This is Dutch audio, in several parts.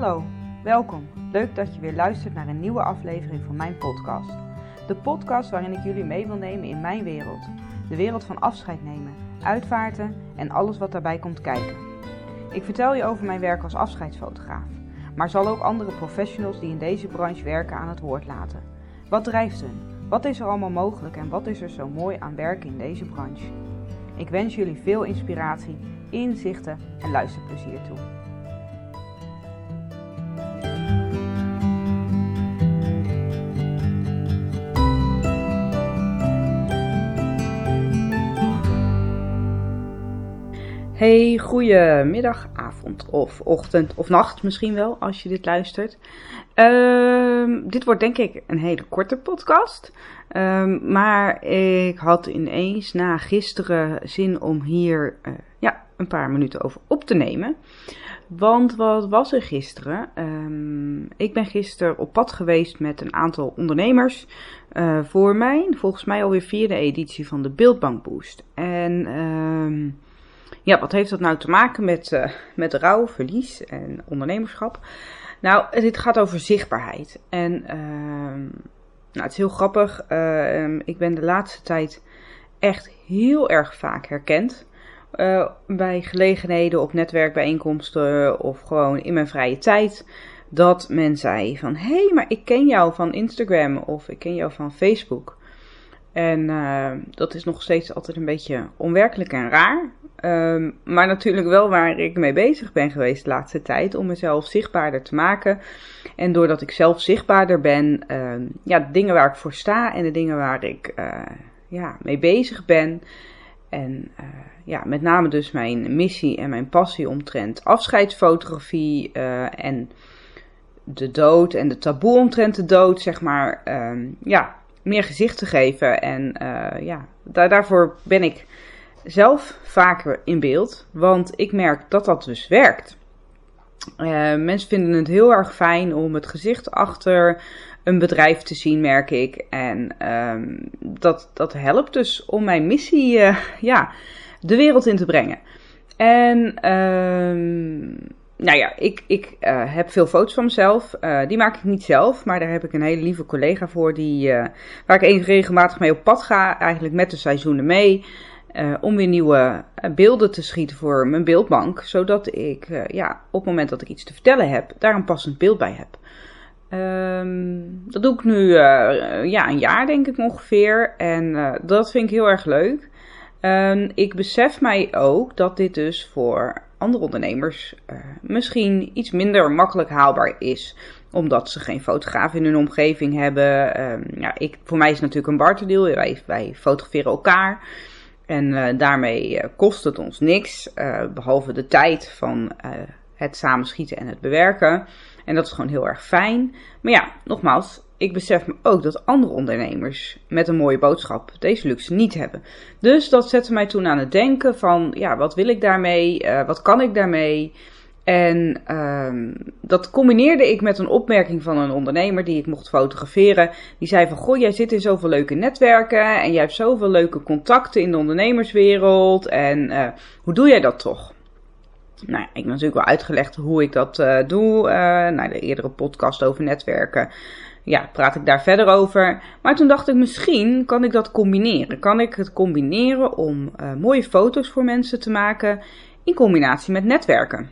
Hallo, welkom. Leuk dat je weer luistert naar een nieuwe aflevering van mijn podcast. De podcast waarin ik jullie mee wil nemen in mijn wereld. De wereld van afscheid nemen, uitvaarten en alles wat daarbij komt kijken. Ik vertel je over mijn werk als afscheidsfotograaf, maar zal ook andere professionals die in deze branche werken aan het woord laten. Wat drijft hun? Wat is er allemaal mogelijk en wat is er zo mooi aan werken in deze branche? Ik wens jullie veel inspiratie, inzichten en luisterplezier toe. Hey, goedemiddag, avond of ochtend of nacht misschien wel als je dit luistert. Ehm, dit wordt denk ik een hele korte podcast. Ehm, maar ik had ineens na gisteren zin om hier uh, ja, een paar minuten over op te nemen. Want wat was er gisteren? Um, ik ben gisteren op pad geweest met een aantal ondernemers uh, voor mijn, volgens mij alweer vierde editie van de Beeldbank Boost. En ja, wat heeft dat nou te maken met, uh, met rouw, verlies en ondernemerschap? Nou, dit gaat over zichtbaarheid. En uh, nou, het is heel grappig. Uh, ik ben de laatste tijd echt heel erg vaak herkend. Uh, bij gelegenheden op netwerkbijeenkomsten of gewoon in mijn vrije tijd. Dat men zei van, hé, hey, maar ik ken jou van Instagram of ik ken jou van Facebook. En uh, dat is nog steeds altijd een beetje onwerkelijk en raar. Um, maar natuurlijk wel waar ik mee bezig ben geweest de laatste tijd. Om mezelf zichtbaarder te maken. En doordat ik zelf zichtbaarder ben. Uh, ja, de dingen waar ik voor sta en de dingen waar ik uh, ja, mee bezig ben. En uh, ja, met name dus mijn missie en mijn passie omtrent afscheidsfotografie. en de dood en de taboe omtrent de dood, zeg maar. ja, meer gezicht te geven. En uh, ja, daar, daarvoor ben ik zelf vaker in beeld. Want ik merk dat dat dus werkt. Uh, mensen vinden het heel erg fijn om het gezicht achter een bedrijf te zien, merk ik. En uh, dat, dat helpt dus om mijn missie uh, ja, de wereld in te brengen. En ehm, nou ja, ik, ik uh, heb veel foto's van mezelf. Uh, die maak ik niet zelf, maar daar heb ik een hele lieve collega voor. Die, uh, waar ik regelmatig mee op pad ga, eigenlijk met de seizoenen mee. om weer nieuwe beelden te schieten voor mijn beeldbank. Zodat ik ja, op het moment dat ik iets te vertellen heb, daar een passend beeld bij heb. Um, dat doe ik nu ja, een jaar denk ik ongeveer. En dat vind ik heel erg leuk. Um, ik besef mij ook dat dit dus voor andere ondernemers uh, misschien iets minder makkelijk haalbaar is. Omdat ze geen fotograaf in hun omgeving hebben. Um, ja, ik, voor mij is natuurlijk een barterdeel. Wij, wij fotograferen elkaar. En uh, daarmee uh, kost het ons niks. behalve de tijd van het samenschieten en het bewerken. En dat is gewoon heel erg fijn. Maar ja, nogmaals, ik besef me ook dat andere ondernemers met een mooie boodschap deze luxe niet hebben. Dus dat zette mij toen aan het denken van, ja, wat wil ik daarmee? Uh, wat kan ik daarmee? En uh, dat combineerde ik met een opmerking van een ondernemer die ik mocht fotograferen. Die zei van, goh, jij zit in zoveel leuke netwerken en jij hebt zoveel leuke contacten in de ondernemerswereld. En uh, hoe doe jij dat toch? Nou, ik heb natuurlijk wel uitgelegd hoe ik dat uh, doe. Naar de eerdere podcast over netwerken ja, praat ik daar verder over. Maar toen dacht ik, misschien kan ik dat combineren. Kan ik het combineren om uh, mooie foto's voor mensen te maken in combinatie met netwerken.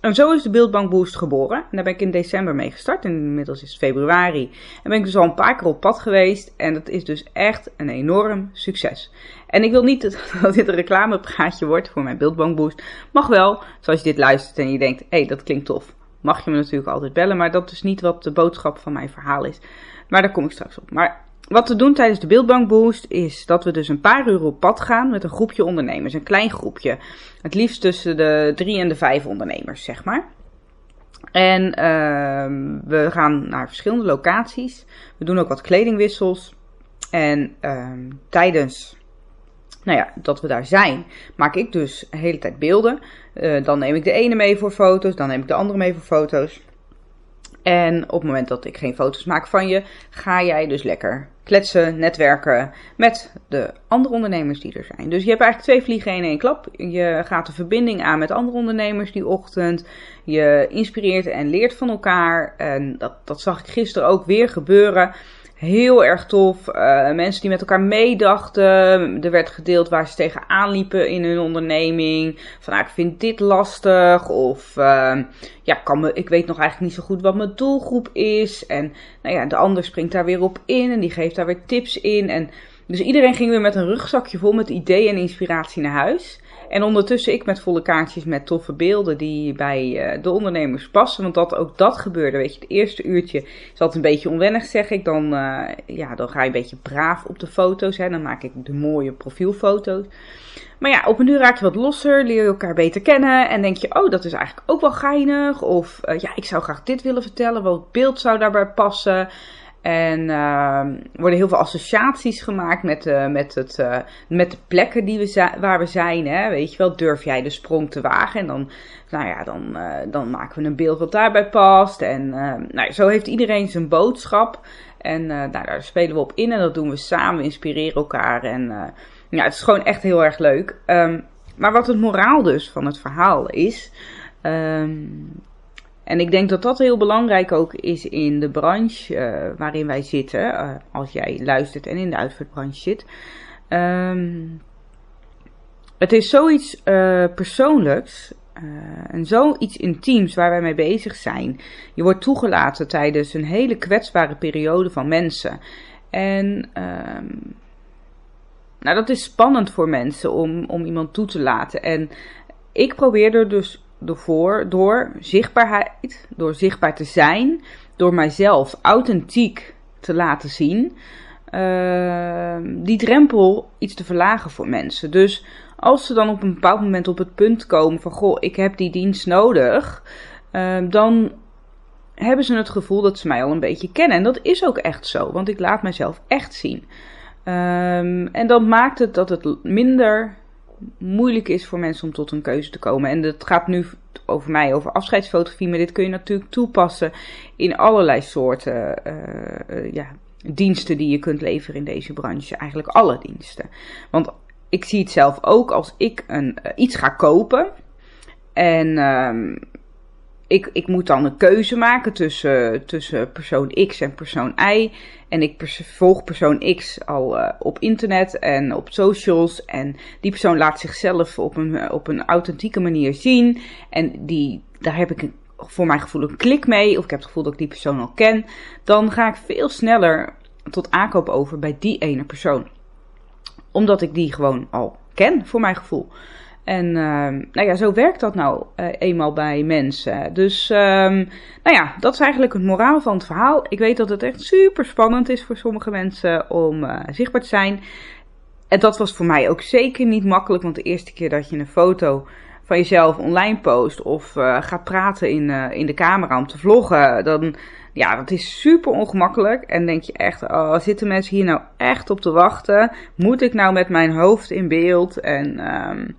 En zo is de Beeldbank Boost geboren. En daar ben ik in december mee gestart. En inmiddels is het februari. En ben ik dus al een paar keer op pad geweest. En dat is dus echt een enorm succes. En ik wil niet dat dit een reclamepraatje wordt voor mijn Beeldbank Boost. Mag wel, zoals je dit luistert en je denkt, hé, hey, dat klinkt tof mag je me natuurlijk altijd bellen. Maar dat is niet wat de boodschap van mijn verhaal is. Maar daar kom ik straks op. Maar wat we doen tijdens de Beeldbank Boost is dat we dus een paar uur op pad gaan met een groepje ondernemers. Een klein groepje. Het liefst tussen de drie en de vijf ondernemers, zeg maar. En uh, we gaan naar verschillende locaties. We doen ook wat kledingwissels. En uh, tijdens nou ja, dat we daar zijn, maak ik dus de hele tijd beelden. Uh, dan neem ik de ene mee voor foto's, dan neem ik de andere mee voor foto's. En op het moment dat ik geen foto's maak van je, ga jij dus lekker kletsen, netwerken met de andere ondernemers die er zijn. Dus je hebt eigenlijk twee vliegen in één klap. Je gaat de verbinding aan met andere ondernemers die ochtend. Je inspireert en leert van elkaar. En dat, dat zag ik gisteren ook weer gebeuren. Heel erg tof. Uh, mensen die met elkaar meedachten. Er werd gedeeld waar ze tegenaan liepen in hun onderneming. Van nou, ik vind dit lastig. Of uh, ja, kan me, ik weet nog eigenlijk niet zo goed wat mijn doelgroep is. En nou ja, de ander springt daar weer op in. En die geeft daar weer tips in. En dus iedereen ging weer met een rugzakje vol met ideeën en inspiratie naar huis. En ondertussen ik met volle kaartjes met toffe beelden die bij uh, de ondernemers passen. Want dat, ook dat gebeurde. Weet je, het eerste uurtje is altijd een beetje onwennig, zeg ik. Dan, uh, ja, dan ga je een beetje braaf op de foto's. Hè. Dan maak ik de mooie profielfoto's. Maar ja, op een uur raak je wat losser, leer je elkaar beter kennen. En denk je, oh, dat is eigenlijk ook wel geinig. Of uh, ja, ik zou graag dit willen vertellen. Welk beeld zou daarbij passen? En uh, worden heel veel associaties gemaakt met, uh, met, het, uh, met de plekken die we waar we zijn. Hè? Weet je wel, durf jij de sprong te wagen? En dan, nou ja, dan, uh, dan maken we een beeld wat daarbij past. En nou, zo heeft iedereen zijn boodschap. En nou, daar spelen we op in en dat doen we samen. We inspireren elkaar. En ja, het is gewoon echt heel erg leuk. Um, maar wat het moraal dus van het verhaal is. En ik denk dat dat heel belangrijk ook is in de branche uh, waarin wij zitten. Uh, als jij luistert en in de uitvaartbranche zit. Um, het is zoiets uh, persoonlijks. en zoiets intiems waar wij mee bezig zijn. Je wordt toegelaten tijdens een hele kwetsbare periode van mensen. En um, nou, dat is spannend voor mensen om, om iemand toe te laten. En ik probeer er dus ervoor door zichtbaarheid, door zichtbaar te zijn, door mijzelf authentiek te laten zien, uh, die drempel iets te verlagen voor mensen. Dus als ze dan op een bepaald moment op het punt komen van goh, ik heb die dienst nodig, uh, dan hebben ze het gevoel dat ze mij al een beetje kennen. En dat is ook echt zo, want ik laat mezelf echt zien. Um, en dan maakt het dat het minder moeilijk is voor mensen om tot een keuze te komen. En dat gaat nu over mij, over afscheidsfotografie, maar dit kun je natuurlijk toepassen in allerlei soorten uh, ja, diensten die je kunt leveren in deze branche. Eigenlijk alle diensten. Want ik zie het zelf ook als ik een, uh, iets ga kopen en uh, ik, ik moet dan een keuze maken tussen, tussen persoon X en persoon Y. En ik volg persoon X al uh, op internet en op socials. En die persoon laat zichzelf op een, op een authentieke manier zien. En die, daar heb ik voor mijn gevoel een klik mee. Of ik heb het gevoel dat ik die persoon al ken. Dan ga ik veel sneller tot aankoop over bij die ene persoon. Omdat ik die gewoon al ken, voor mijn gevoel. En uh, nou ja, zo werkt dat nou uh, eenmaal bij mensen. Dus um, nou ja, dat is eigenlijk het moraal van het verhaal. Ik weet dat het echt super spannend is voor sommige mensen om uh, zichtbaar te zijn. En dat was voor mij ook zeker niet makkelijk, want de eerste keer dat je een foto van jezelf online post of uh, gaat praten in, in de camera om te vloggen, dan ja, dat is super ongemakkelijk. En denk je echt, oh, zitten mensen hier nou echt op te wachten? Moet ik nou met mijn hoofd in beeld? En um,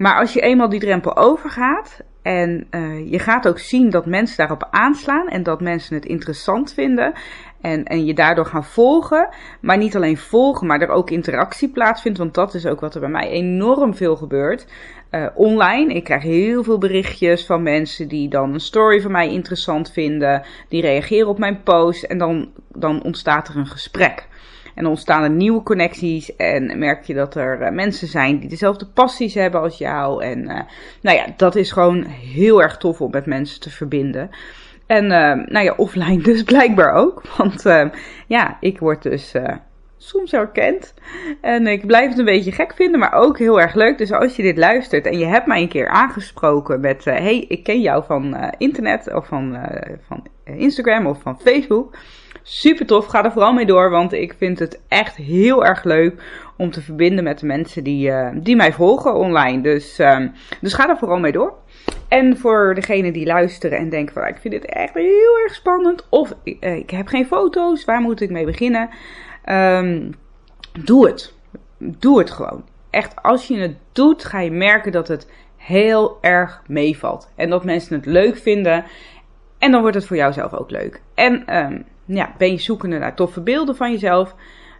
maar als je eenmaal die drempel overgaat en uh, je gaat ook zien dat mensen daarop aanslaan en dat mensen het interessant vinden en, en je daardoor gaan volgen, maar niet alleen volgen, maar er ook interactie plaatsvindt, want dat is ook wat er bij mij enorm veel gebeurt. Uh, online. Ik krijg heel veel berichtjes van mensen die dan een story van mij interessant vinden, die reageren op mijn post en dan, dan ontstaat er een gesprek. En ontstaan er nieuwe connecties en merk je dat er uh, mensen zijn die dezelfde passies hebben als jou. En uh, nou ja, dat is gewoon heel erg tof om met mensen te verbinden. En uh, nou ja, offline dus blijkbaar ook. Want ja, ik word dus soms herkend. En ik blijf het een beetje gek vinden, maar ook heel erg leuk. Dus als je dit luistert en je hebt mij een keer aangesproken met... hey, ik ken jou van internet of van, van Instagram of van Facebook... Super tof, ga er vooral mee door, want ik vind het echt heel erg leuk om te verbinden met de mensen die, uh, die mij volgen online. Dus, uh, dus ga er vooral mee door. En voor degenen die luisteren en denken van ik vind dit echt heel erg spannend of uh, ik heb geen foto's, waar moet ik mee beginnen? Um, doe het. Doe het gewoon. Echt, als je het doet, ga je merken dat het heel erg meevalt. En dat mensen het leuk vinden En dan wordt het voor jou zelf ook leuk. En ehm, ja, ben je zoekende naar toffe beelden van jezelf?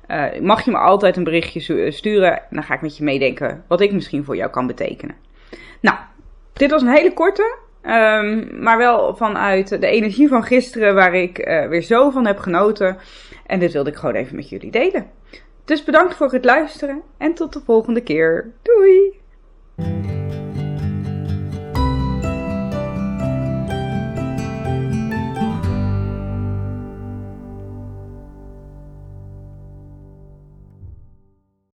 Uh, mag je me altijd een berichtje sturen? Dan ga ik met je meedenken wat ik misschien voor jou kan betekenen. Nou, dit was een hele korte. Um, maar wel vanuit de energie van gisteren, waar ik uh, weer zo van heb genoten. En dit wilde ik gewoon even met jullie delen. Dus bedankt voor het luisteren en tot de volgende keer. Doei!